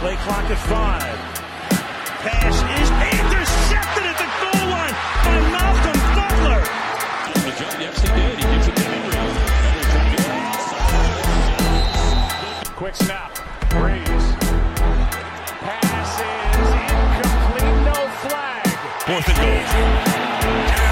Play clock at five. Pass is intercepted at the goal line by Malcolm Butler. Yes, he did. He gives it to Henry. Quick snap. Brees. Pass is incomplete. No flag. Fourth and goal.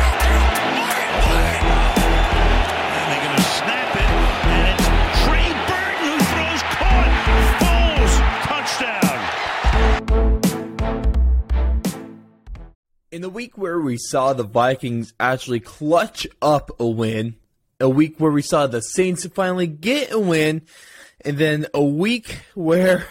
The week where we saw the Vikings actually clutch up a win, a week where we saw the Saints finally get a win, and then a week where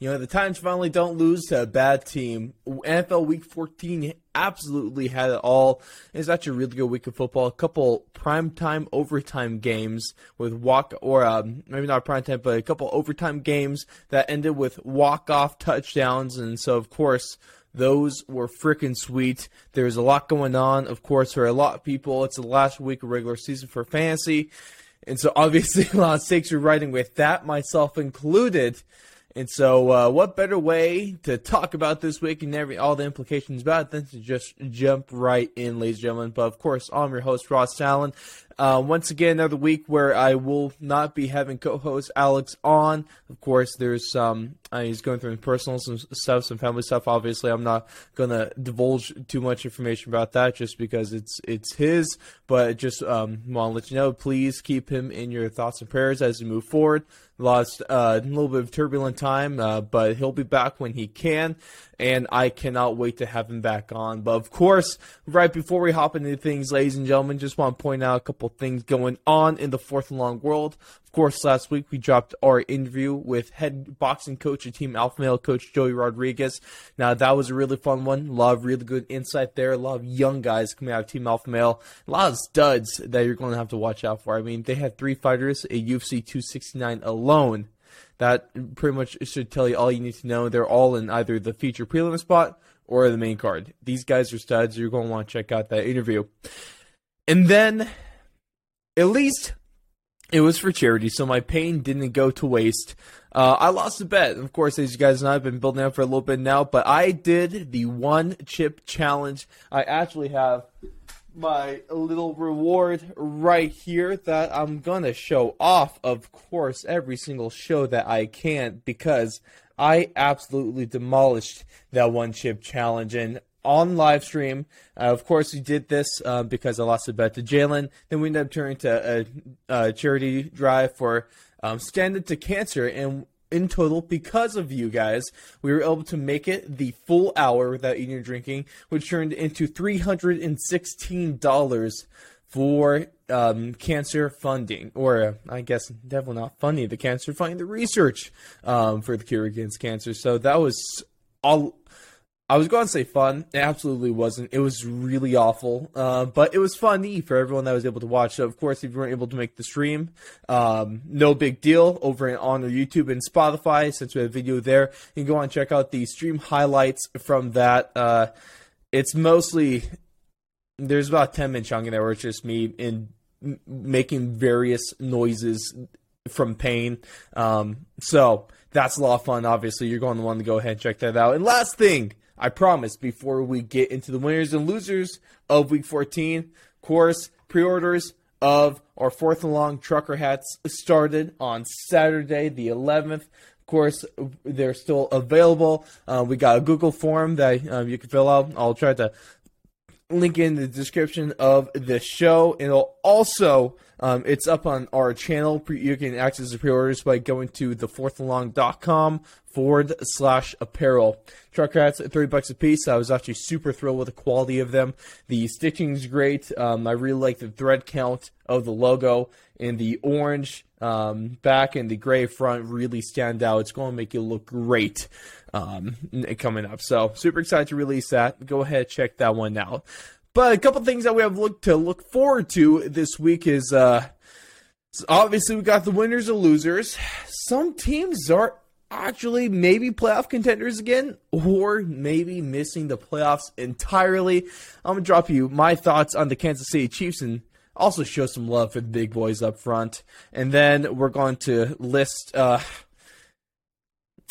you know the Titans finally don't lose to a bad team. NFL Week 14 absolutely had it all. It's actually a really good week of football. A couple primetime overtime games with walk or um, maybe not primetime, but a couple overtime games that ended with walk off touchdowns, and so of course. Those were freaking sweet. There's a lot going on, of course, for a lot of people. It's the last week of regular season for fantasy. And so obviously a lot of stakes are riding with that, myself included. And so, uh, what better way to talk about this week and every all the implications about it than to just jump right in, ladies and gentlemen? But of course, I'm your host Ross Allen. Uh, once again, another week where I will not be having co-host Alex on. Of course, there's some uh, he's going through personal some stuff, some family stuff. Obviously, I'm not gonna divulge too much information about that just because it's it's his. But just um, want to let you know, please keep him in your thoughts and prayers as we move forward. Lost uh, a little bit of turbulent time, uh, but he'll be back when he can, and I cannot wait to have him back on. But of course, right before we hop into things, ladies and gentlemen, just want to point out a couple things going on in the fourth and long world. Of course, last week we dropped our interview with head boxing coach of Team Alpha Male coach Joey Rodriguez. Now that was a really fun one. A lot of really good insight there. A lot of young guys coming out of Team Alpha Male. A lot of studs that you're going to have to watch out for. I mean, they had three fighters at UFC 269 alone. That pretty much should tell you all you need to know. They're all in either the feature prelim spot or the main card. These guys are studs. You're going to want to check out that interview. And then, at least it was for charity, so my pain didn't go to waste. Uh, I lost a bet. Of course, as you guys know, I've been building up for a little bit now, but I did the one chip challenge. I actually have my little reward right here that I'm gonna show off, of course, every single show that I can because I absolutely demolished that one chip challenge and on live stream. Uh, of course, we did this uh, because I lost a bet to Jalen. Then we ended up turning to a, a charity drive for um, Stand Up to Cancer, and in total, because of you guys, we were able to make it the full hour without eating or drinking, which turned into three hundred and sixteen dollars for um, cancer funding, or I guess definitely not funding the cancer, funding the research um, for the cure against cancer. So that was all. I was going to say fun. It absolutely wasn't. It was really awful. Uh, but it was funny for everyone that was able to watch. So, of course, if you weren't able to make the stream, um, no big deal. Over on YouTube and Spotify, since we have video there, you can go on and check out the stream highlights from that. Uh, it's mostly there's about 10 minute chunk in there where it's just me in making various noises from pain. Um, so that's a lot of fun. Obviously, you're going to want to go ahead and check that out. And last thing, I promise, before we get into the winners and losers of Week 14, of course, pre-orders of our fourth and long trucker hats started on Saturday, the 11th. Of course, they're still available. Uh, we got a Google form that uh, you can fill out. I'll try to link in the description of the show. It'll also, um, it's up on our channel. You can access the pre-orders by going to thefourthandlong.com forward slash apparel. Truck hats at 30 bucks a piece. I was actually super thrilled with the quality of them. The stitching's great. Um, I really like the thread count of the logo and the orange um, back and the gray front really stand out. It's going to make you look great um, coming up. So super excited to release that. Go ahead, check that one out. But a couple things that we have look to look forward to this week is uh, obviously we got the winners and losers. Some teams are actually maybe playoff contenders again, or maybe missing the playoffs entirely. I'm gonna drop you my thoughts on the Kansas City Chiefs and also show some love for the big boys up front. And then we're going to list uh,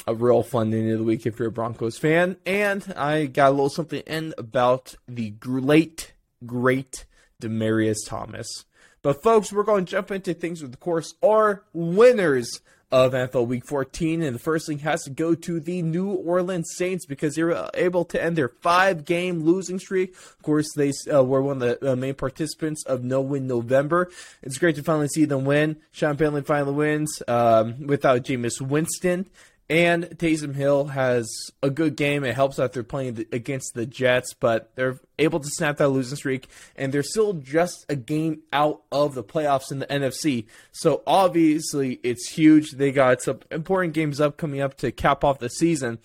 a real fun end of the week if you're a Broncos fan. And I got a little something in about the late, great Demaryius Thomas. But folks, we're going to jump into things with, of course, our winners of NFL Week 14, and the first thing has to go to the New Orleans Saints because they were able to end their five-game losing streak. Of course, they uh, were one of the uh, main participants of No Win November. It's great to finally see them win. Sean Payton finally wins um, without Jameis Winston. And Taysom Hill has a good game. It helps that they're playing against the Jets, but they're able to snap that losing streak, and they're still just a game out of the playoffs in the NFC. So obviously, it's huge. They got some important games up coming up to cap off the season.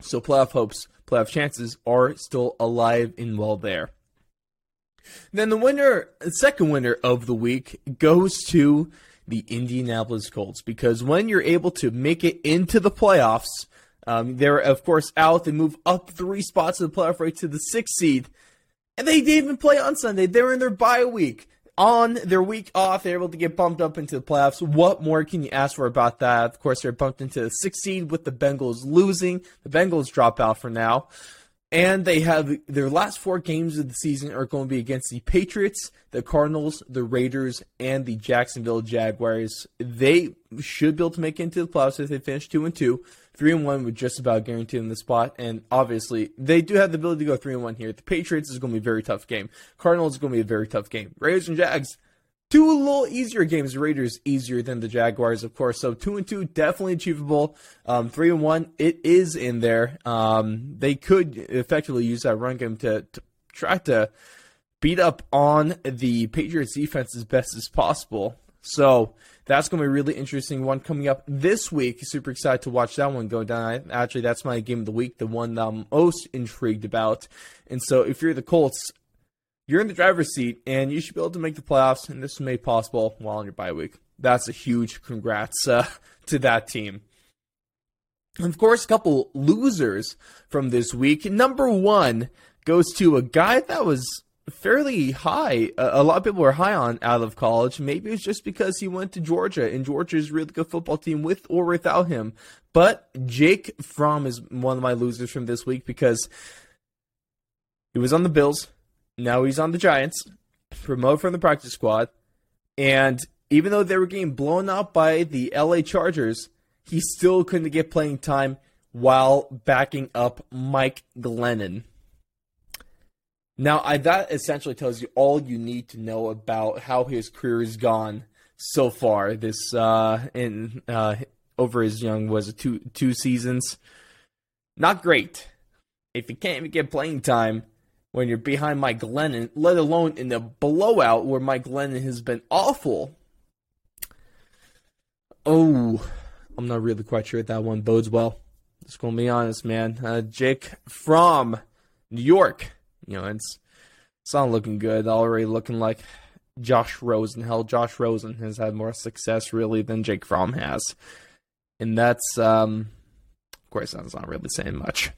So playoff hopes, playoff chances are still alive and well there. Then the winner, second winner of the week goes to the Indianapolis Colts because when you're able to make it into the playoffs, um, they're of course out. They move up three spots in the playoff race to the sixth seed, and they didn't even play on Sunday. They're in their bye week. On their week off, they're able to get bumped up into the playoffs. What more can you ask for about that? Of course, they're bumped into the sixth seed with the Bengals losing. The Bengals drop out for now. And they have their last four games of the season are going to be against the Patriots, the Cardinals, the Raiders, and the Jacksonville Jaguars. They should be able to make it into the playoffs if they finish two and two. Three and one would just about guarantee them the spot. And obviously, they do have the ability to go three and one here. The Patriots is going to be a very tough game. Cardinals is going to be a very tough game. Raiders and Jags Two a little easier games. Raiders easier than the Jaguars, of course. So two and two definitely achievable. Um, three and one, it is in there. Um, they could effectively use that run game to, to try to beat up on the Patriots defense as best as possible. So that's going to be a really interesting one coming up this week. Super excited to watch that one go down. Actually, that's my game of the week, the one that I'm most intrigued about. And so if you're the Colts, you're in the driver's seat and you should be able to make the playoffs, and this is made possible while on your bye week. That's a huge congrats uh, to that team. And of course, a couple losers from this week. Number one goes to a guy that was fairly high. a lot of people were high on out of college. Maybe it's just because he went to Georgia, and Georgia's really good football team with or without him. But Jake Fromm is one of my losers from this week because he was on the Bills. Now he's on the Giants, promoted from the practice squad, and even though they were getting blown out by the LA Chargers, he still couldn't get playing time while backing up Mike Glennon. Now, I, that essentially tells you all you need to know about how his career has gone so far. This uh, in uh, over his young was two two seasons, not great. If he can't even get playing time, when you're behind Mike Glennon, let alone in the blowout where Mike Glennon has been awful. Oh, I'm not really quite sure if that one bodes well. Just gonna be honest, man. Uh, Jake from New York, you know, it's it's not looking good. Already looking like Josh Rosen. Hell, Josh Rosen has had more success really than Jake Fromm has, and that's um, of course that's not really saying much.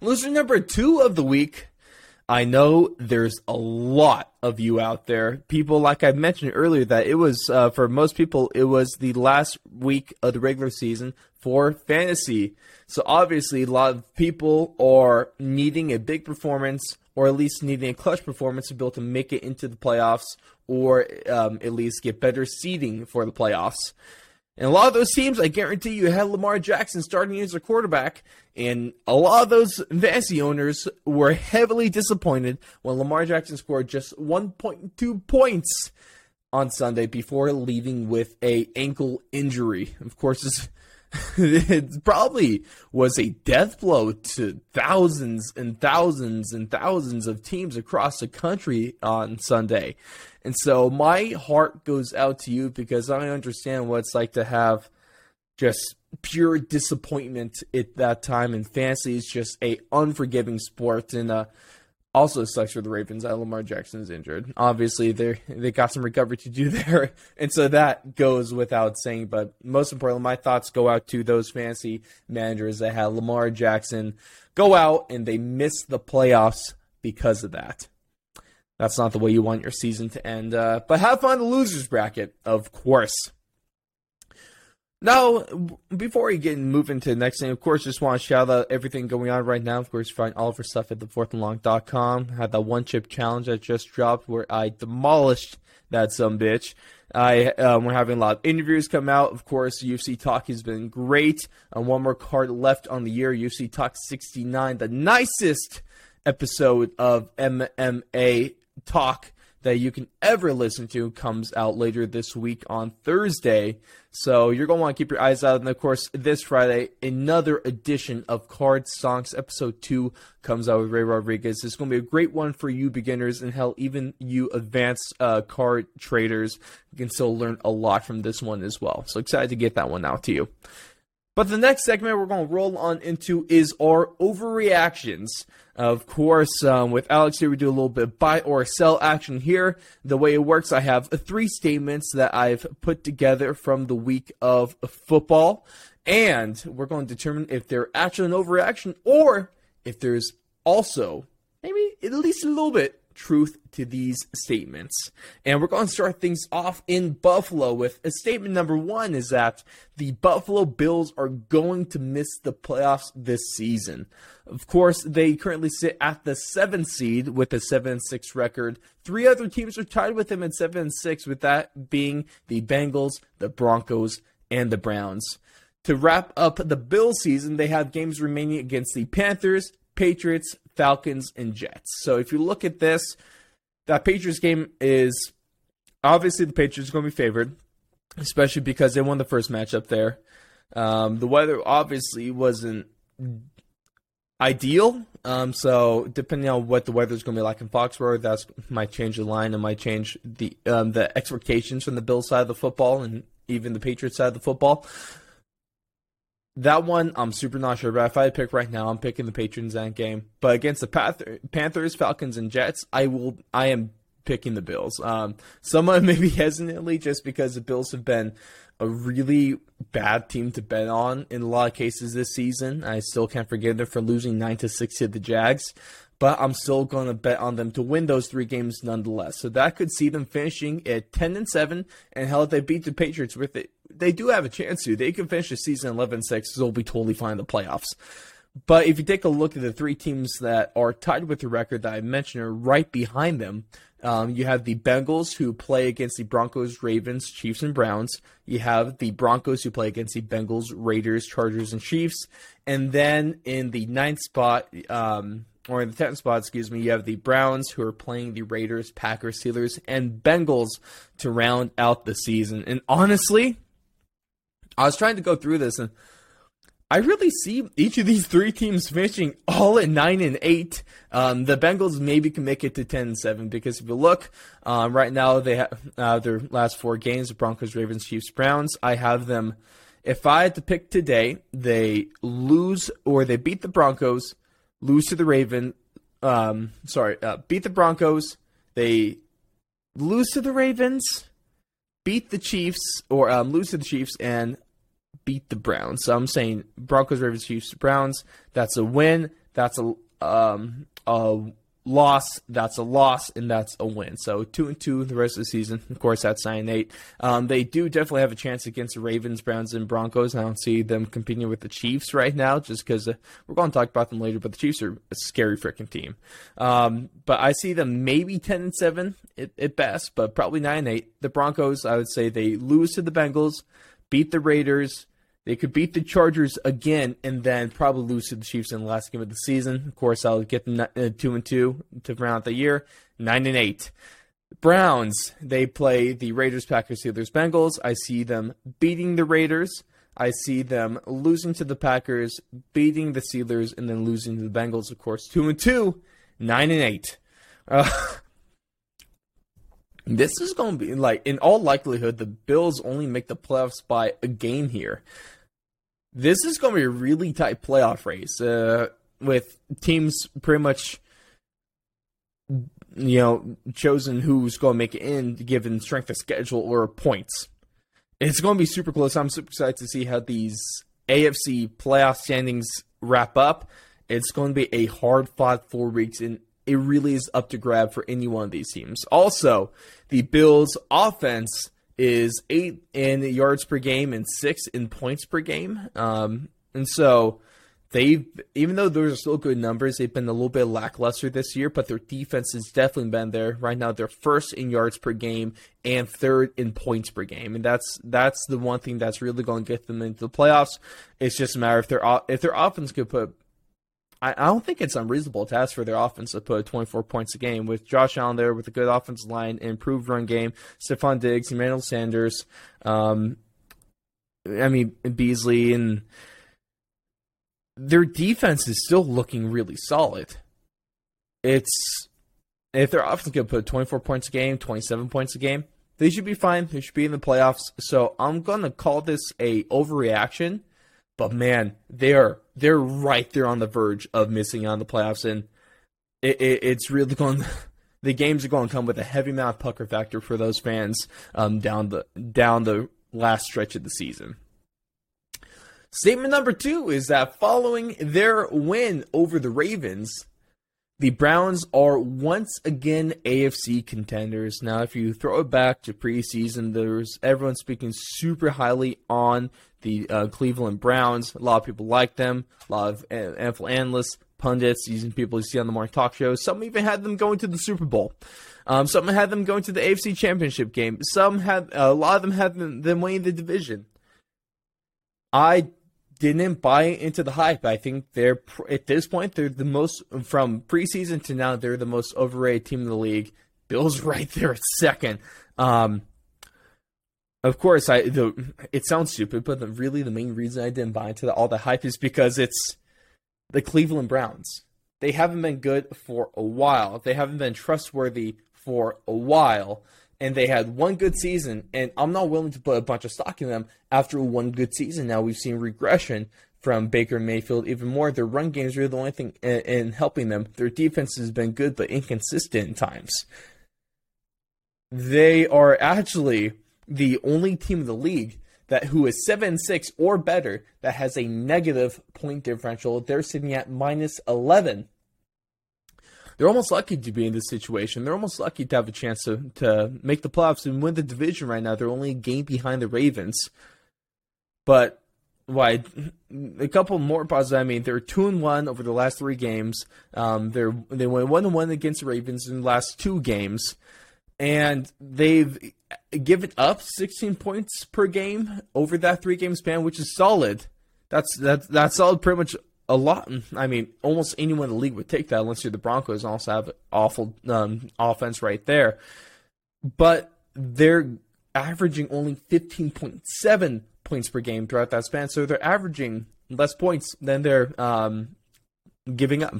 Loser number two of the week I know there's a lot of you out there. People, like I mentioned earlier, that it was, uh, for most people, it was the last week of the regular season for fantasy. So obviously, a lot of people are needing a big performance or at least needing a clutch performance to be able to make it into the playoffs or um, at least get better seeding for the playoffs. And a lot of those teams, I guarantee you, had Lamar Jackson starting as a quarterback, and a lot of those fantasy owners were heavily disappointed when Lamar Jackson scored just 1.2 points on Sunday before leaving with a ankle injury. Of course, it probably was a death blow to thousands and thousands and thousands of teams across the country on Sunday. And so my heart goes out to you because I understand what it's like to have just pure disappointment at that time. And fantasy is just a unforgiving sport. And uh, also sucks for the Ravens that Lamar Jackson is injured. Obviously, they they got some recovery to do there, and so that goes without saying. But most importantly, my thoughts go out to those fantasy managers that had Lamar Jackson go out and they missed the playoffs because of that. That's not the way you want your season to end. Uh, but have fun the losers bracket, of course. Now, before we get move into the next thing, of course, just want to shout out everything going on right now. Of course, find all of our stuff at thefourthandlong.com. Had that one chip challenge that just dropped where I demolished that some bitch. I um, we're having a lot of interviews come out. Of course, UFC Talk has been great. And one more card left on the year. UFC Talk 69, the nicest episode of MMA Talk that you can ever listen to comes out later this week on Thursday. So you're going to want to keep your eyes out. And of course, this Friday, another edition of Card Songs episode 2 comes out with Ray Rodriguez. It's going to be a great one for you beginners and hell, even you advanced uh, card traders you can still learn a lot from this one as well. So excited to get that one out to you. But the next segment we're going to roll on into is our overreactions. Of course, um, with Alex here, we do a little bit buy or sell action here. The way it works, I have three statements that I've put together from the week of football, and we're going to determine if they're actually an overreaction or if there's also maybe at least a little bit truth to these statements. And we're going to start things off in Buffalo with a statement number one is that the Buffalo Bills are going to miss the playoffs this season. Of course, they currently sit at the seventh seed with a 7 and 6 record. Three other teams are tied with them at 7 and 6, with that being the Bengals, the Broncos, and the Browns. To wrap up the Bill season, they have games remaining against the Panthers, Patriots, Falcons, and Jets. So if you look at this, that Patriots game is obviously the Patriots are going to be favored, especially because they won the first matchup there. Um, the weather obviously wasn't ideal. Um, so depending on what the weather is going to be like in Foxborough, that might change the line and might change the um, the expectations from the Bills side of the football and even the Patriots side of the football. That one, I'm super not sure about. If I pick right now, I'm picking the Patriots that game. But against the Panthers, Falcons, and Jets, I will. I am picking the Bills. Um, somewhat maybe hesitantly, just because the Bills have been a really bad team to bet on in a lot of cases this season. I still can't forgive them for losing nine to six to the Jags but I'm still going to bet on them to win those three games nonetheless. So that could see them finishing at 10 and 7, and hell, if they beat the Patriots with it, they do have a chance to. They could finish the season 11 6, they'll be totally fine in the playoffs. But if you take a look at the three teams that are tied with the record that I mentioned are right behind them, um, you have the Bengals who play against the Broncos, Ravens, Chiefs, and Browns. You have the Broncos who play against the Bengals, Raiders, Chargers, and Chiefs. And then in the ninth spot, um, or in the 10th spot, excuse me, you have the Browns who are playing the Raiders, Packers, Steelers, and Bengals to round out the season. And honestly, I was trying to go through this and I really see each of these three teams finishing all at nine and eight. Um, the Bengals maybe can make it to ten and seven because if you look um, right now, they have uh, their last four games: Broncos, Ravens, Chiefs, Browns. I have them. If I had to pick today, they lose or they beat the Broncos, lose to the Raven. Um, sorry, uh, beat the Broncos. They lose to the Ravens, beat the Chiefs, or um, lose to the Chiefs, and beat the Browns. So I'm saying Broncos, Ravens, Chiefs, Browns. That's a win. That's a um, a loss, that's a loss, and that's a win. So two and two the rest of the season. Of course, that's nine and eight. Um, they do definitely have a chance against the Ravens, Browns, and Broncos. I don't see them competing with the Chiefs right now, just because uh, we're going to talk about them later. But the Chiefs are a scary freaking team. Um, but I see them maybe ten and seven at, at best, but probably nine and eight. The Broncos, I would say they lose to the Bengals, beat the Raiders they could beat the Chargers again and then probably lose to the Chiefs in the last game of the season. Of course, I'll get them uh, two and two to round out the year, nine and eight. Browns, they play the Raiders, Packers, Steelers, Bengals. I see them beating the Raiders. I see them losing to the Packers, beating the Steelers, and then losing to the Bengals. Of course, two and two, nine and eight. Uh, this is going to be like, in all likelihood, the Bills only make the playoffs by a game here this is going to be a really tight playoff race uh, with teams pretty much, you know, chosen who's going to make it in given strength of schedule or points. It's going to be super close. I'm super excited to see how these AFC playoff standings wrap up. It's going to be a hard fought four weeks, and it really is up to grab for any one of these teams. Also, the Bills' offense is eight in yards per game and six in points per game. Um, and so they've, even though those are still good numbers, they've been a little bit lackluster this year, but their defense has definitely been there. Right now, they're first in yards per game and third in points per game. And that's, that's the one thing that's really going to get them into the playoffs. It's just a matter if their, if their offense could put I, I don't think it's unreasonable to ask for their offense to put 24 points a game with Josh Allen there with a good offensive line, improved run game, Stefon Diggs, Emmanuel Sanders, um, I mean Beasley, and their defense is still looking really solid. It's if their offense can put 24 points a game, 27 points a game, they should be fine. They should be in the playoffs. So I'm gonna call this a overreaction but man, they're they're right there on the verge of missing on the playoffs, and it, it, it's really going. The games are going to come with a heavy amount of pucker factor for those fans um, down the down the last stretch of the season. Statement number two is that following their win over the Ravens, the Browns are once again AFC contenders. Now, if you throw it back to preseason, there's everyone speaking super highly on the uh, Cleveland Browns. A lot of people like them. A lot of NFL analysts, pundits, using people you see on the morning talk shows. Some even had them going to the Super Bowl. Um, some had them going to the AFC Championship game. Some had a lot of them had them, them winning the division. I didn't buy into the hype. I think they're at this point they're the most from preseason to now they're the most overrated team in the league. Bills right there at second. Um, of course, I the it sounds stupid, but the, really the main reason I didn't buy into the, all the hype is because it's the Cleveland Browns. They haven't been good for a while. They haven't been trustworthy for a while, and they had one good season. And I'm not willing to put a bunch of stock in them after one good season. Now we've seen regression from Baker Mayfield even more. Their run games are the only thing in, in helping them. Their defense has been good but inconsistent at times. They are actually the only team in the league that who is seven six or better that has a negative point differential. They're sitting at minus eleven. They're almost lucky to be in this situation. They're almost lucky to have a chance to, to make the playoffs and win the division right now. They're only a game behind the Ravens. But why a couple more positives. I mean, they're two and one over the last three games. Um, they're they went one and one against the Ravens in the last two games, and they've given up 16 points per game over that three game span, which is solid. That's that's that's solid. Pretty much a lot. I mean, almost anyone in the league would take that, unless you're the Broncos and also have awful um, offense right there. But they're averaging only 15.7 points per game throughout that span, so they're averaging less points than they're um, giving up.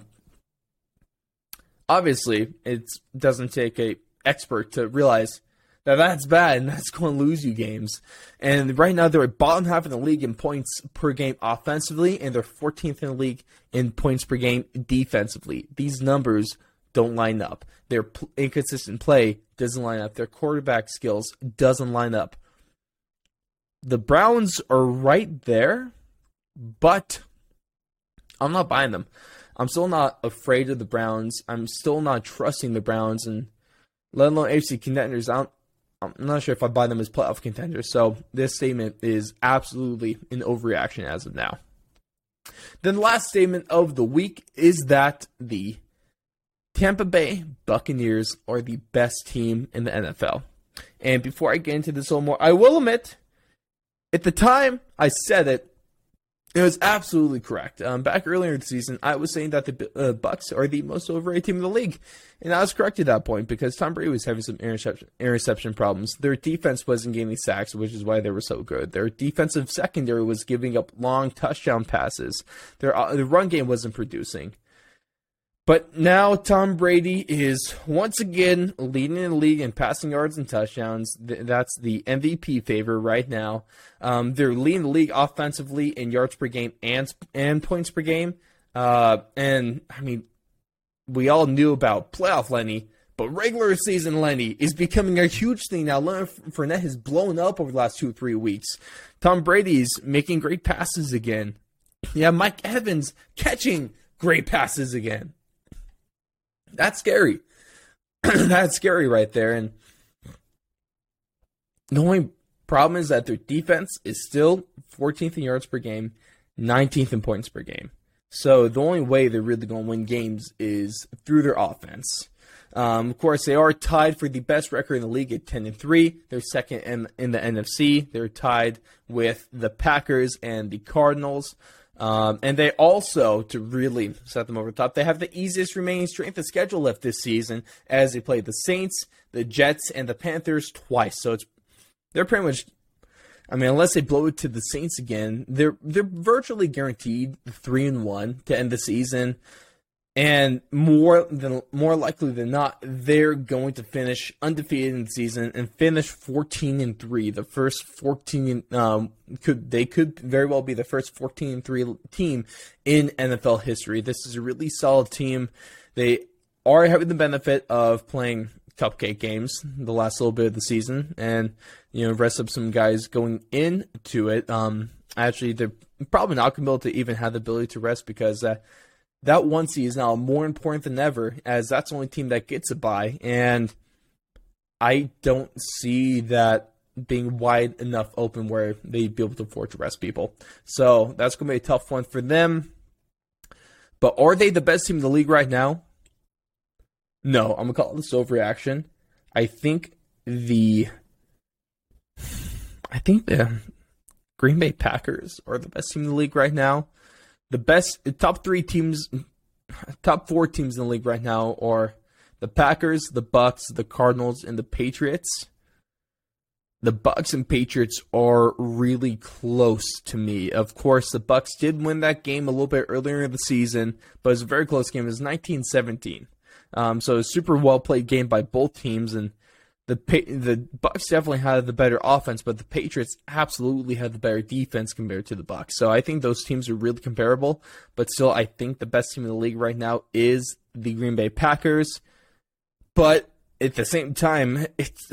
Obviously, it doesn't take a expert to realize that that's bad and that's going to lose you games. And right now they're at bottom half in the league in points per game offensively, and they're 14th in the league in points per game defensively. These numbers don't line up. Their inconsistent play doesn't line up. Their quarterback skills doesn't line up. The Browns are right there, but I'm not buying them. I'm still not afraid of the Browns. I'm still not trusting the Browns, and let alone AFC contenders. I'm, I'm not sure if I buy them as playoff contenders. So this statement is absolutely an overreaction as of now. Then the last statement of the week is that the Tampa Bay Buccaneers are the best team in the NFL. And before I get into this a little more, I will admit, at the time I said it, it was absolutely correct. Um, back earlier in the season, I was saying that the uh, Bucks are the most overrated team in the league, and I was correct at that point because Tom Brady was having some interception interception problems. Their defense wasn't getting sacks, which is why they were so good. Their defensive secondary was giving up long touchdown passes. Their uh, the run game wasn't producing. But now Tom Brady is once again leading the league in passing yards and touchdowns. That's the MVP favor right now. Um, they're leading the league offensively in yards per game and and points per game. Uh, and I mean, we all knew about playoff Lenny, but regular season Lenny is becoming a huge thing now. Leonard Fournette has blown up over the last two or three weeks. Tom Brady's making great passes again. Yeah, Mike Evans catching great passes again that's scary. that's scary right there. And The only problem is that their defense is still 14th in yards per game, 19th in points per game. So the only way they're really going to win games is through their offense. Um, of course, they are tied for the best record in the league at 10 and 3. They're second in, in the NFC. They're tied with the Packers and the Cardinals. Um, and they also, to really set them over the top, they have the easiest remaining strength of schedule left this season as they play the Saints, the Jets, and the Panthers twice. So it's they're pretty much I mean, unless they blow it to the Saints again, they're they're virtually guaranteed three and one to end the season, and more than more likely than not, they're going to finish undefeated in the season and finish fourteen and three. The first fourteen um, could they could very well be the first fourteen and three team in NFL history. This is a really solid team. They are having the benefit of playing cupcake games the last little bit of the season, and you know rest up some guys going into it. Um, actually, they're probably not going to be able to even have the ability to rest because uh, that one seed is now more important than ever, as that's the only team that gets a bye, and I don't see that being wide enough open where they'd be able to afford to rest people. So that's going to be a tough one for them. But are they the best team in the league right now? No, I'm gonna call this overreaction. I think the I think the Green Bay Packers are the best team in the league right now. The best top three teams, top four teams in the league right now are the Packers, the Bucks, the Cardinals, and the Patriots. The Bucks and Patriots are really close to me. Of course, the Bucks did win that game a little bit earlier in the season, but it was a very close game. It was 1917. Um, so a super well played game by both teams, and the the Bucks definitely had the better offense, but the Patriots absolutely had the better defense compared to the Bucks. So I think those teams are really comparable, but still, I think the best team in the league right now is the Green Bay Packers. But at the same time, it's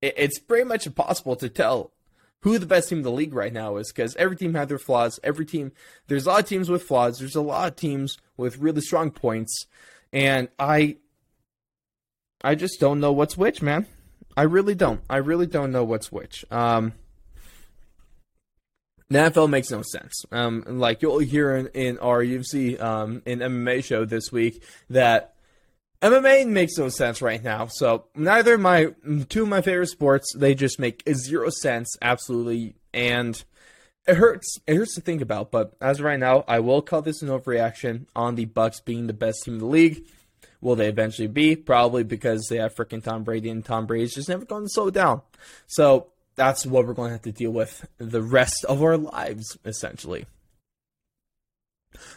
it's pretty much impossible to tell who the best team in the league right now is because every team has their flaws. Every team, there's a lot of teams with flaws. There's a lot of teams with really strong points. And I I just don't know what's which, man. I really don't. I really don't know what's which. Um, the NFL makes no sense. Um, like you'll hear in, in our UFC um, in MMA show this week that MMA makes no sense right now. So neither my two of my favorite sports they just make zero sense, absolutely, and it hurts. It hurts to think about. But as of right now, I will call this an overreaction on the Bucks being the best team in the league. Will they eventually be? Probably because they have freaking Tom Brady, and Tom Brady's just never going to slow down. So that's what we're going to have to deal with the rest of our lives, essentially.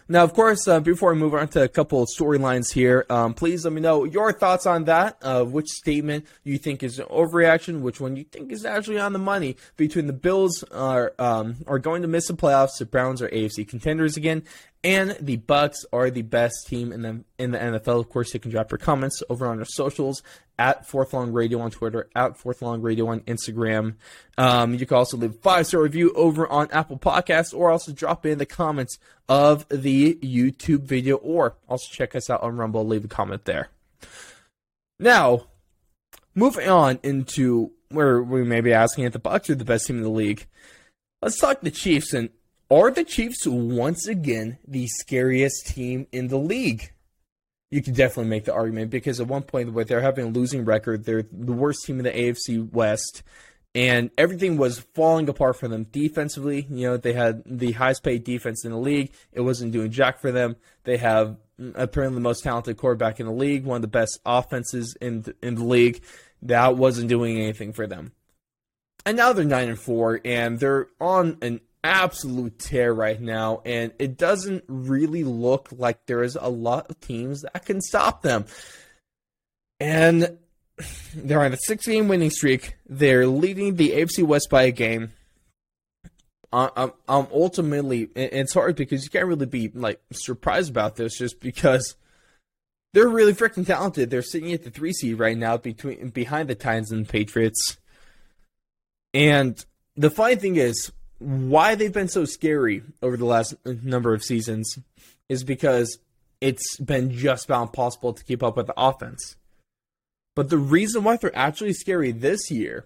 Now, of course, uh, before we move on to a couple of storylines here, um, please let me know your thoughts on that. Uh, which statement you think is an overreaction? Which one you think is actually on the money? Between the Bills are um, are going to miss the playoffs, the Browns are AFC contenders again, and the Bucks are the best team in the in the NFL. Of course, you can drop your comments over on our socials at Fourth Long Radio on Twitter, at Fourth Long Radio on Instagram. Um, you can also leave a five star review over on Apple Podcasts, or also drop in the comments of the YouTube video, or also check us out on Rumble. Leave a comment there. Now, moving on into where we may be asking if the Bucks are the best team in the league. Let's talk the Chiefs and are the Chiefs once again the scariest team in the league? You could definitely make the argument because at one point where they're having a losing record, they're the worst team in the AFC West, and everything was falling apart for them defensively. You know, they had the highest paid defense in the league. It wasn't doing jack for them. They have apparently the most talented quarterback in the league, one of the best offenses in the, in the league. That wasn't doing anything for them. And now they're nine and four, and they're on an absolute tear right now, and it doesn't really look like there is a lot of teams that can stop them. And they're on a six game winning streak. They're leading the AFC West by a game. I'm, I'm ultimately, it's hard because you can't really be like surprised about this just because they're really freaking talented. They're sitting at the three seed right now between behind the Titans and the Patriots. And the funny thing is, why they've been so scary over the last number of seasons is because it's been just about impossible to keep up with the offense. But the reason why they're actually scary this year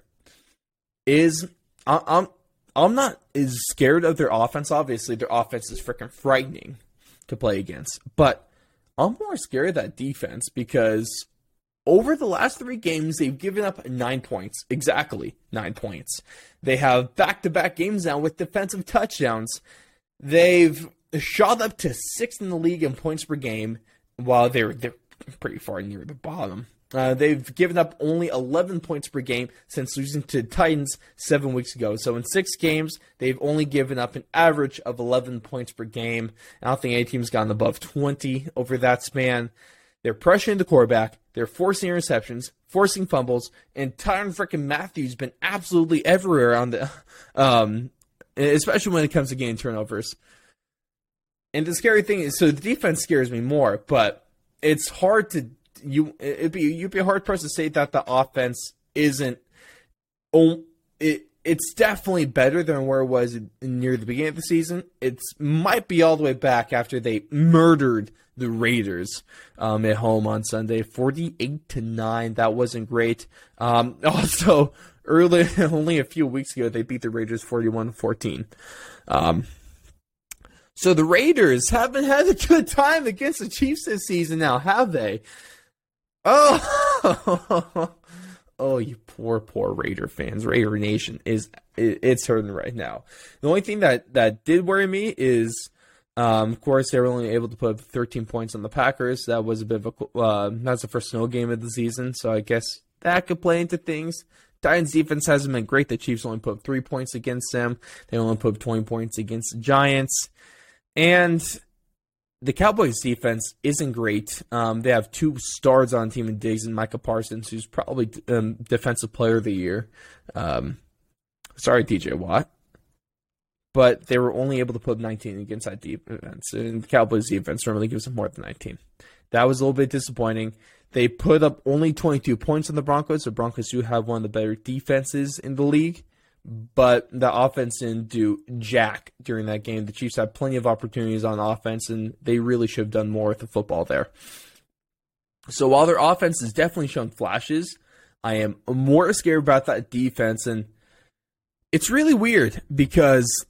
is I, I'm I'm not as scared of their offense. Obviously, their offense is freaking frightening to play against, but I'm more scared of that defense because over the last three games, they've given up nine points. Exactly nine points. They have back to back games now with defensive touchdowns. They've shot up to sixth in the league in points per game, while they're, they're pretty far near the bottom. Uh, they've given up only 11 points per game since losing to Titans seven weeks ago. So in six games, they've only given up an average of 11 points per game. I don't think any team's gotten above 20 over that span. They're pressuring the quarterback. They're forcing interceptions, forcing fumbles, and Tyrann freaking Matthews been absolutely everywhere on the, um, especially when it comes to getting turnovers. And the scary thing is, so the defense scares me more, but it's hard to you. It'd be you'd be hard pressed to say that the offense isn't. Oh, it it's definitely better than where it was near the beginning of the season. It might be all the way back after they murdered the Raiders um, at home on Sunday, forty-eight to nine. That wasn't great. Um, also, early, only a few weeks ago, they beat the Raiders 41-14. Um, so the Raiders haven't had a good time against the Chiefs this season now, have they? Oh, oh, you poor, poor Raider fans. Raider Nation is it's hurting right now. The only thing that that did worry me is, um, of course, they were only able to put 13 points on the Packers. That was a bit of a uh, that's the first snow game of the season, so I guess that could play into things. Titans defense hasn't been great. The Chiefs only put three points against them. They only put 20 points against the Giants. And the Cowboys defense isn't great. Um, they have two stars on team in Diggs and Micah Parsons, who's probably um, defensive player of the year. Um, sorry, TJ Watt. But they were only able to put 19 against that defense. And the Cowboys defense normally gives them more than 19. That was a little bit disappointing. They put up only 22 points on the Broncos. The Broncos do have one of the better defenses in the league but the offense didn't do jack during that game. The Chiefs had plenty of opportunities on offense, and they really should have done more with the football there. So while their offense has definitely shown flashes, I am more scared about that defense, and it's really weird because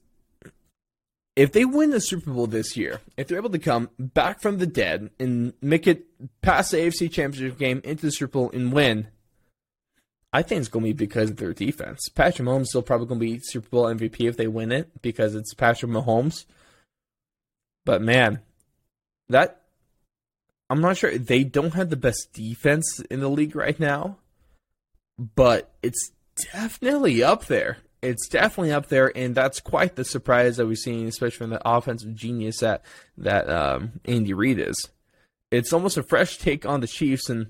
if they win the Super Bowl this year, if they're able to come back from the dead and make it past the AFC Championship game into the Super Bowl and win, I think it's going to be because of their defense. Patrick Mahomes is still probably going to be Super Bowl MVP if they win it because it's Patrick Mahomes. But man, that I'm not sure they don't have the best defense in the league right now, but it's definitely up there. It's definitely up there, and that's quite the surprise that we've seen, especially from the offensive genius that that um, Andy Reid is. It's almost a fresh take on the Chiefs, and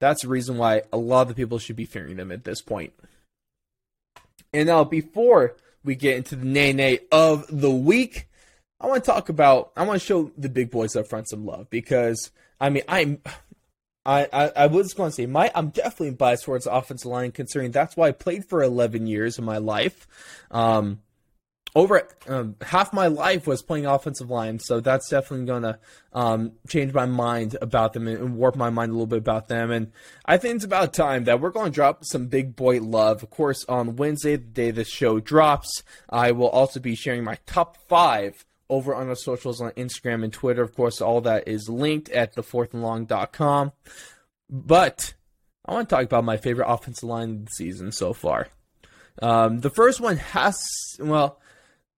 that's the reason why a lot of the people should be fearing them at this point. And now, before we get into the nay nay of the week, I want to talk about, I want to show the big boys up front some love because, I mean, I'm. I, I, I was going to say my I'm definitely biased towards offensive line considering that's why I played for 11 years of my life. Um, over um, half my life was playing offensive line, so that's definitely going to um, change my mind about them and warp my mind a little bit about them. And I think it's about time that we're going to drop some big boy love. Of course, on Wednesday, the day this show drops, I will also be sharing my top five over on the socials on Instagram and Twitter. Of course, all that is linked at thefourthandlong.com. But I want to talk about my favorite offensive line of the season so far. Um, the first one has, well,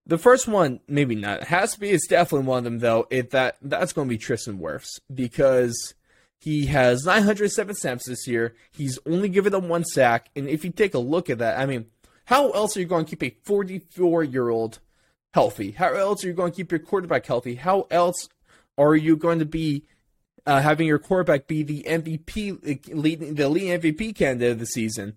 the first one, maybe not. Has to be. It's definitely one of them, though. It that that's going to be Tristan Wirfs because he has 907 snaps this year. He's only given them one sack, and if you take a look at that, I mean, how else are you going to keep a 44 year old healthy? How else are you going to keep your quarterback healthy? How else are you going to be uh, having your quarterback be the MVP, the lead MVP candidate of the season?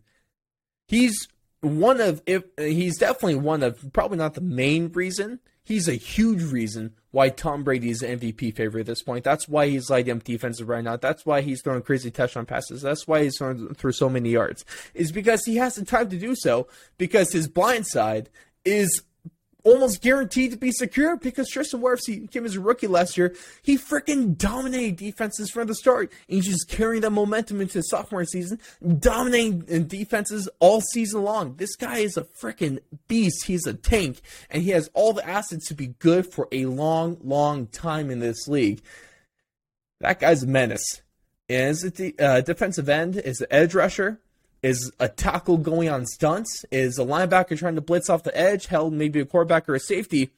He's one of if he's definitely one of probably not the main reason. He's a huge reason why Tom Brady is an MVP favorite at this point. That's why he's lighting up defensive right now. That's why he's throwing crazy touchdown passes. That's why he's throwing through so many yards. Is because he has the time to do so because his blind side is almost guaranteed to be secure because Tristan Wirfs, he came as a rookie last year. He freaking dominated defenses from the start. And he's just carrying that momentum into the sophomore season, dominating defenses all season long. This guy is a freaking beast. He's a tank, and he has all the assets to be good for a long, long time in this league. That guy's a menace. Is it the uh, defensive end? Is the edge rusher? Is a tackle going on stunts? Is a linebacker trying to blitz off the edge? Held maybe a quarterback or a safety?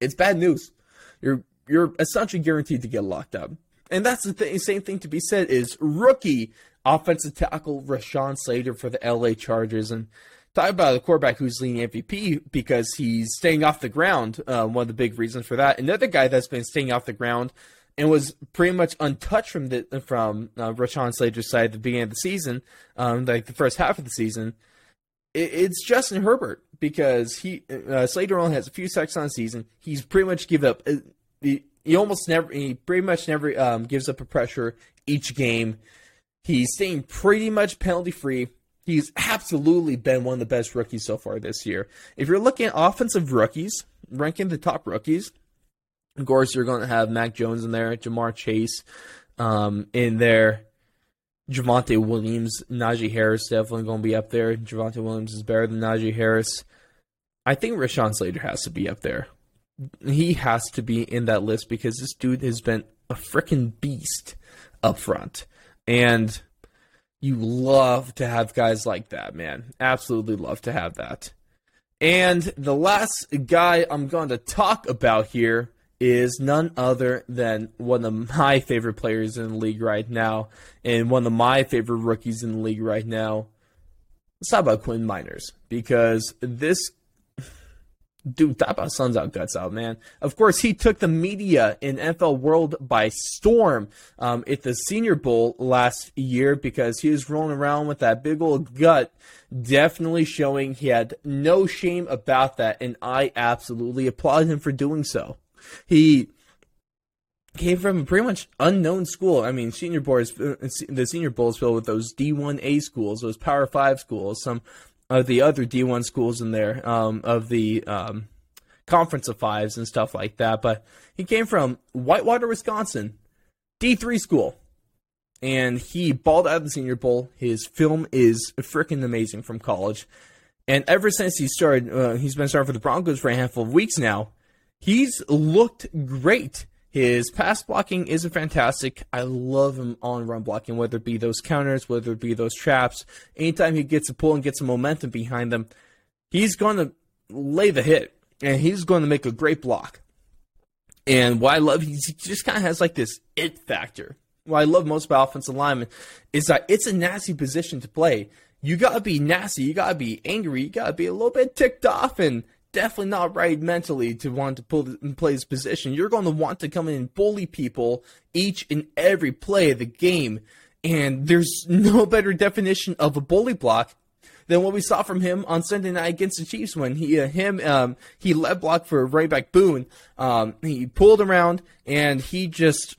It's bad news. You're you're essentially guaranteed to get locked up. And that's the th- same thing to be said is rookie offensive tackle Rashawn Slater for the LA Chargers. And talk about a quarterback who's leading MVP because he's staying off the ground. Uh, one of the big reasons for that. Another guy that's been staying off the ground and was pretty much untouched from the from uh, Rashawn Slater's side at the beginning of the season, um, like the first half of the season. It, it's Justin Herbert because he uh, Slater only has a few sacks on the season. He's pretty much give up. Uh, he, he almost never. He pretty much never um, gives up a pressure each game. He's staying pretty much penalty free. He's absolutely been one of the best rookies so far this year. If you're looking at offensive rookies, ranking the top rookies, of course, you're going to have Mac Jones in there, Ja'Marr Chase um, in there, Javonte Williams, Najee Harris definitely going to be up there. Javonte Williams is better than Najee Harris. I think Rashawn Slater has to be up there. He has to be in that list because this dude has been a freaking beast up front. And you love to have guys like that, man. Absolutely love to have that. And the last guy I'm going to talk about here is none other than one of my favorite players in the league right now, and one of my favorite rookies in the league right now. Let's talk about Quinn Meinerz because this dude, talk about suns out, guts out, man. Of course, he took the media in NFL world by storm um, at the Senior Bowl last year because he was rolling around with that big old gut, definitely showing he had no shame about that, and I absolutely applaud him for doing so. He came from a pretty much unknown school. I mean, senior is, uh, the senior bowl is filled with those D1A schools, those Power Five schools, some of the other D1 schools in there, um, of the um, Conference of Fives and stuff like that. But he came from Whitewater, Wisconsin, D3 school. And he balled out of the Senior Bowl. His film is freaking amazing from college. And ever since he started, uh, he's been starting for the Broncos for a handful of weeks now He's looked great. His pass blocking isn't fantastic. I love him on run blocking, whether it be those counters, whether it be those traps. Anytime he gets a pull and gets some momentum behind them, he's going to lay the hit and he's going to make a great block. And what I love, he just kind of has like this it factor. What I love most about offensive lineman is that it's a nasty position to play. You gotta be nasty, you gotta be angry, you gotta be a little bit ticked off and definitely not right mentally to want to pull, play this position. You're going to want to come in and bully people each and every play of the game. And there's no better definition of a bully block than what we saw from him on Sunday night against the Chiefs when he uh, him um, he led block for right back Boone. Um, he pulled around and he just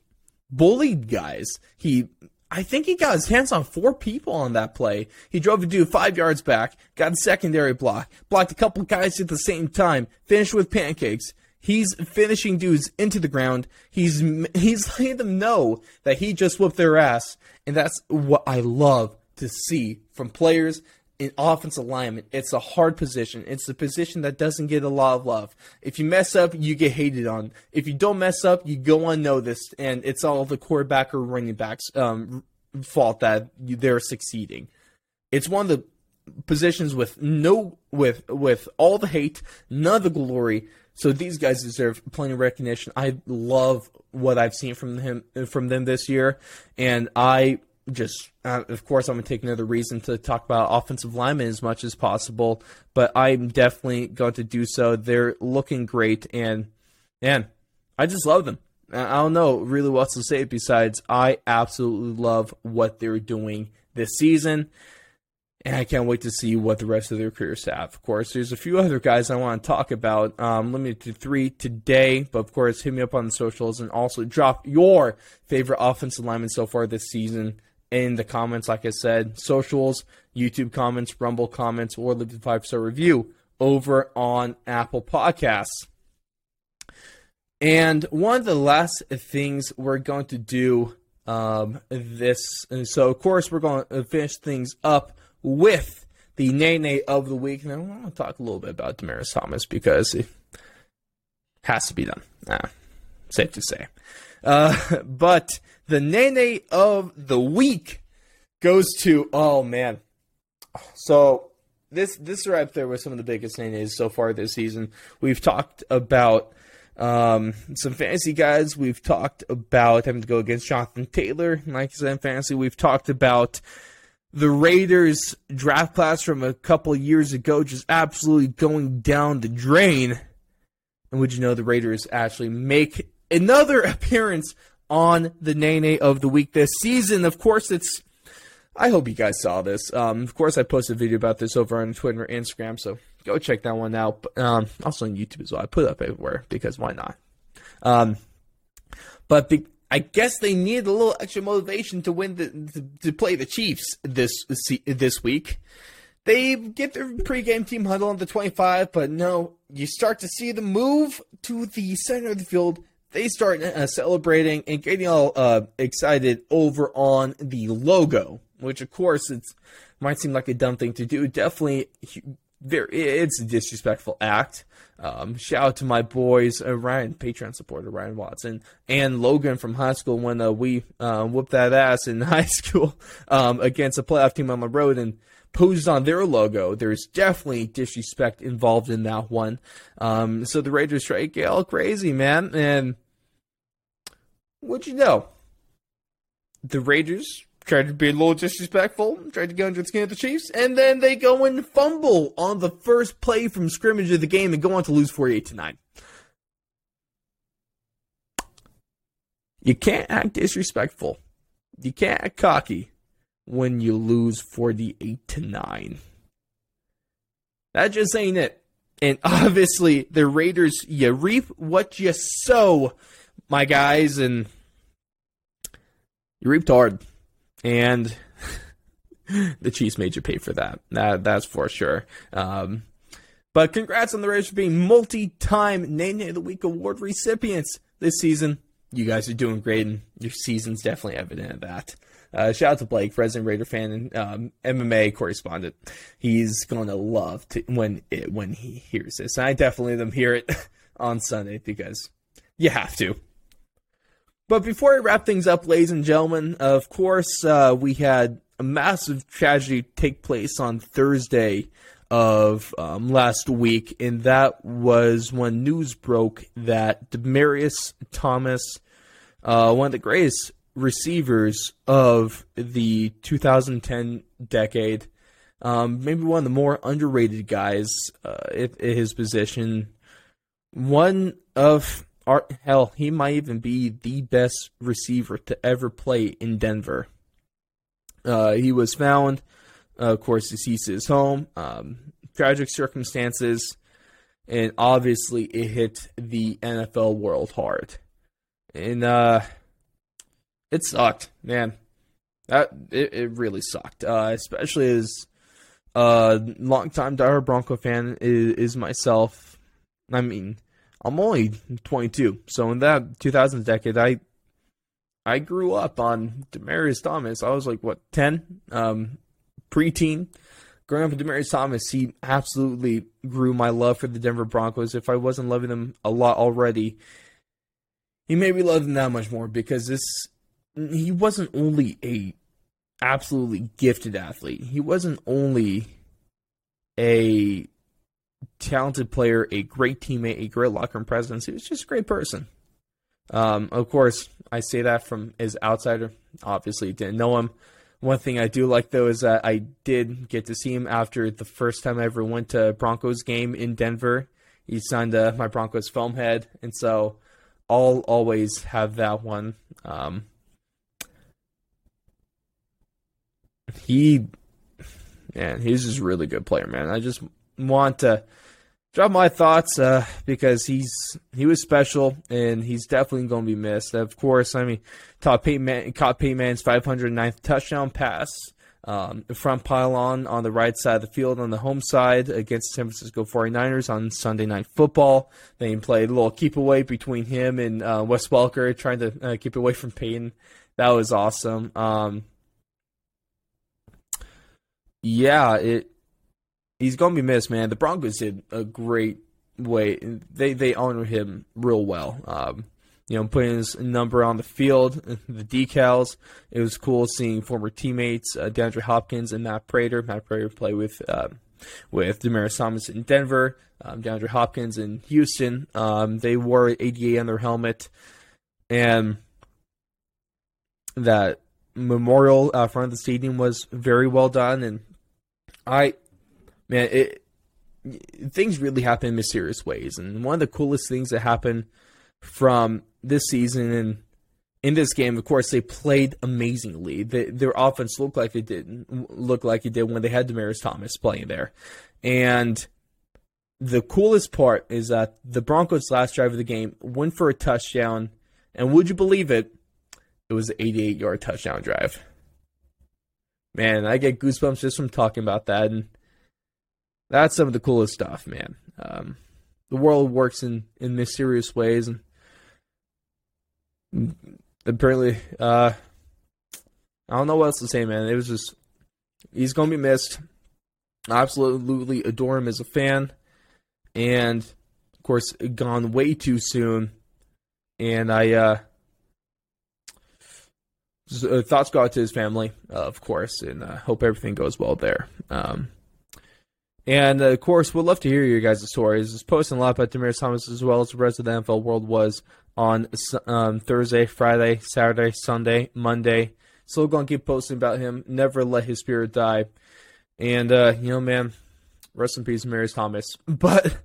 bullied guys. He I think he got his hands on four people on that play. He drove a dude five yards back, got a secondary block, blocked a couple guys at the same time, finished with pancakes. He's finishing dudes into the ground. He's he's letting them know that he just whooped their ass, and that's what I love to see from players in offensive alignment. It's a hard position. It's a position that doesn't get a lot of love. If you mess up, you get hated on. If you don't mess up, you go unnoticed, and it's all the quarterback or running backs' um, fault that they're succeeding. It's one of the positions with no with with all the hate, none of the glory. So these guys deserve plenty of recognition. I love what I've seen from him from them this year, and I just, uh, of course, I'm to take another reason to talk about offensive linemen as much as possible, but I'm definitely going to do so. They're looking great, and man, I just love them. I don't know really what else to say besides I absolutely love what they're doing this season. And I can't wait to see what the rest of their careers have. Of course, there's a few other guys I want to talk about. Um, limited to three today, but of course, hit me up on the socials and also drop your favorite offensive lineman so far this season in the comments, like I said, socials, YouTube comments, Rumble comments, or leave a five star review over on Apple Podcasts. And one of the last things we're going to do um, this, and so of course we're going to finish things up with the Nene of the week. And I want to talk a little bit about Demaryius Thomas because it has to be done. Nah, safe to say. Uh, but the Nene of the week goes to oh man. So this this right there with some of the biggest Nenes so far this season. We've talked about um, some fantasy guys. We've talked about having to go against Jonathan Taylor, like I said in fantasy. We've talked about the Raiders draft class from a couple years ago just absolutely going down the drain. And would you know the Raiders actually make another appearance on the Nene of the week this season? Of course, it's. I hope you guys saw this. Um, of course, I posted a video about this over on Twitter and Instagram, so go check that one out. Um, also on YouTube as well. I put it up everywhere because why not? Um, but I guess they needed a little extra motivation to win the to, to play the Chiefs this this week. They get their pregame team huddle on the 25, but no, you start to see them move to the center of the field. They start uh, celebrating and getting all uh, excited over on the logo, which of course it might seem like a dumb thing to do. Definitely, very it's a disrespectful act. Um, shout out to my boys, uh, Ryan, Patreon supporter Ryan Watson, and Logan from high school when uh, we uh, whooped that ass in high school um, against a playoff team on the road and posed on their logo. There's definitely disrespect involved in that one. Um, so the Raiders get all crazy, man. And what you know? The Raiders tried to be a little disrespectful, tried to go under the skin of the Chiefs, and then they go and fumble on the first play from scrimmage of the game and go on to lose 48 to 9. You can't act disrespectful. You can't act cocky when you lose 48 to 9. That just ain't it. And obviously, the Raiders, you reap what you sow, my guys, and you reaped hard and the Chiefs made you pay for that. That that's for sure. Um, but congrats on the Raiders for being multi-time Nene of the Week award recipients this season. You guys are doing great, and your season's definitely evident of that. Uh, shout out to Blake, Resident Raider fan and um, MMA correspondent. He's going to love to when it, when he hears this. And I definitely let him hear it on Sunday because you have to. But before I wrap things up, ladies and gentlemen, of course, uh, we had a massive tragedy take place on Thursday of um, last week, and that was when news broke that Demaryius Thomas, uh, one of the greatest receivers of the 2010 decade, um, maybe one of the more underrated guys uh, at, at his position, one of Art, hell, he might even be the best receiver to ever play in Denver. Uh, he was found, uh, of course, deceased at his home. Um, tragic circumstances, and obviously it hit the NFL world hard. And uh, it sucked, man. That it, it really sucked, uh, especially as a longtime Denver Bronco fan is, is myself. I mean, I'm only 22, so in that 2000s decade, I I grew up on Demaryius Thomas. I was like what 10, um, preteen. Growing up with Demaryius Thomas, he absolutely grew my love for the Denver Broncos. If I wasn't loving them a lot already, he made me love them that much more because this he wasn't only a absolutely gifted athlete. He wasn't only a talented player, a great teammate, a great locker room presence. He was just a great person. Um, of course, I say that from as outsider. Obviously, didn't know him. One thing I do like though is that I did get to see him after the first time I ever went to Broncos game in Denver. He signed uh, my Broncos foam head, and so I'll always have that one. Um, he, man, he's just a really good player, man. I just want to drop my thoughts uh, because he's he was special and he's definitely going to be missed. Of course, I mean, caught Peyton, Man, caught Peyton Manning's 509th touchdown pass um, front pylon on the right side of the field on the home side against San Francisco 49ers on Sunday Night Football. They played a little keep away between him and uh, Wes Welker, trying to uh, keep away from Peyton. That was awesome. Um, yeah, it he's gonna be missed, man. The Broncos did a great way. They they honor him real well. Um, you know, putting his number on the field, the decals. It was cool seeing former teammates uh, DeAndre Hopkins and Matt Prater. Matt Prater play with uh, with Demaryius Thomas in Denver. Um, DeAndre Hopkins in Houston. Um, they wore ADA on their helmet, and that memorial uh, front of the stadium was very well done. And I, man, it things really happen in mysterious ways. And one of the coolest things that happened from this season and in this game, of course, they played amazingly. They, their offense looked like it did look like it did when they had Demaryius Thomas playing there. And the coolest part is that the Broncos' last drive of the game went for a touchdown, and would you believe it? It was an 88 yard touchdown drive. Man, I get goosebumps just from talking about that, and that's some of the coolest stuff, man. Um, the world works in, in mysterious ways, and apparently, uh, I don't know what else to say, man. It was just he's gonna be missed. I absolutely adore him as a fan, and of course, gone way too soon. And I, uh, uh thoughts go out to his family, uh, of course, and uh, hope everything goes well there. Um, and uh, of course, we'd love to hear your guys' stories. Just posting a lot about Demaryius Thomas as well as the rest of the NFL world was on um, Thursday, Friday, Saturday, Sunday, Monday. Still going to keep posting about him. Never let his spirit die. And, uh, you know, man, rest in peace, Demaryius Thomas. But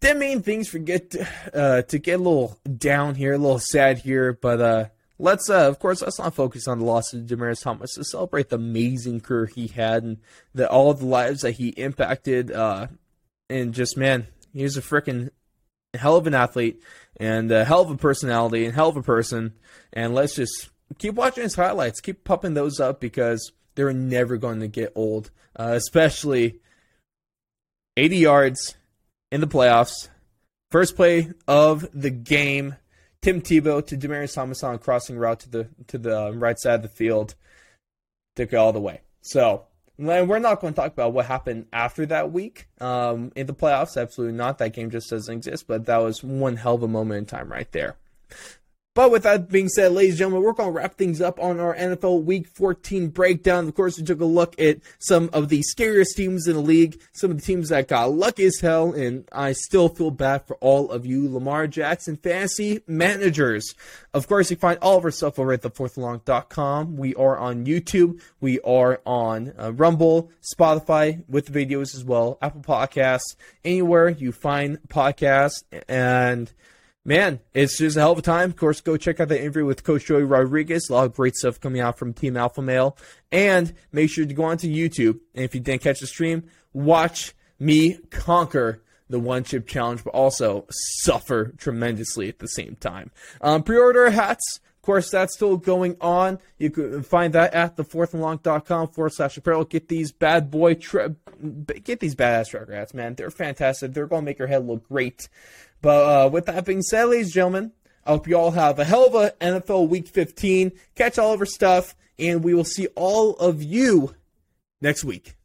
that main things forget uh, to get a little down here, a little sad here. But uh, let's, uh, of course, let's not focus on the loss of Demaryius Thomas. To celebrate the amazing career he had and the, all the lives that he impacted. Uh, and just, man, he was a freaking hell of an athlete and a hell of a personality and hell of a person. And let's just keep watching his highlights, keep popping those up because they're never going to get old, uh, especially 80 yards in the playoffs. First play of the game. Tim Tebow to Demaryius Thomas on crossing route to the to the right side of the field. Took it all the way. So we're not going to talk about what happened after that week um, in the playoffs. Absolutely not. That game just doesn't exist. But that was one hell of a moment in time right there. But with that being said, ladies and gentlemen, we're going to wrap things up on our NFL Week 14 breakdown. Of course, we took a look at some of the scariest teams in the league, some of the teams that got lucky as hell, and I still feel bad for all of you Lamar Jackson fantasy managers. Of course, you can find all of our stuff over at thefourthlong.com. We are on YouTube. We are on uh, Rumble, Spotify with videos as well, Apple Podcasts, anywhere you find podcasts, and man, it's just a hell of a time. Of course, go check out the interview with Coach Joey Rodriguez. A lot of great stuff coming out from Team Alpha Male. And make sure to go onto YouTube. And if you didn't catch the stream, watch me conquer the one chip challenge, but also suffer tremendously at the same time. Um, pre order hats. Of course, that's still going on. You can find that at thefourthandlong.com forward slash apparel. Get these bad boy, tri- get these badass trucker hats, man. They're fantastic. They're going to make your head look great. But uh, with that being said, ladies and gentlemen, I hope you all have a hell of a NFL Week 15. Catch all of our stuff, and we will see all of you next week.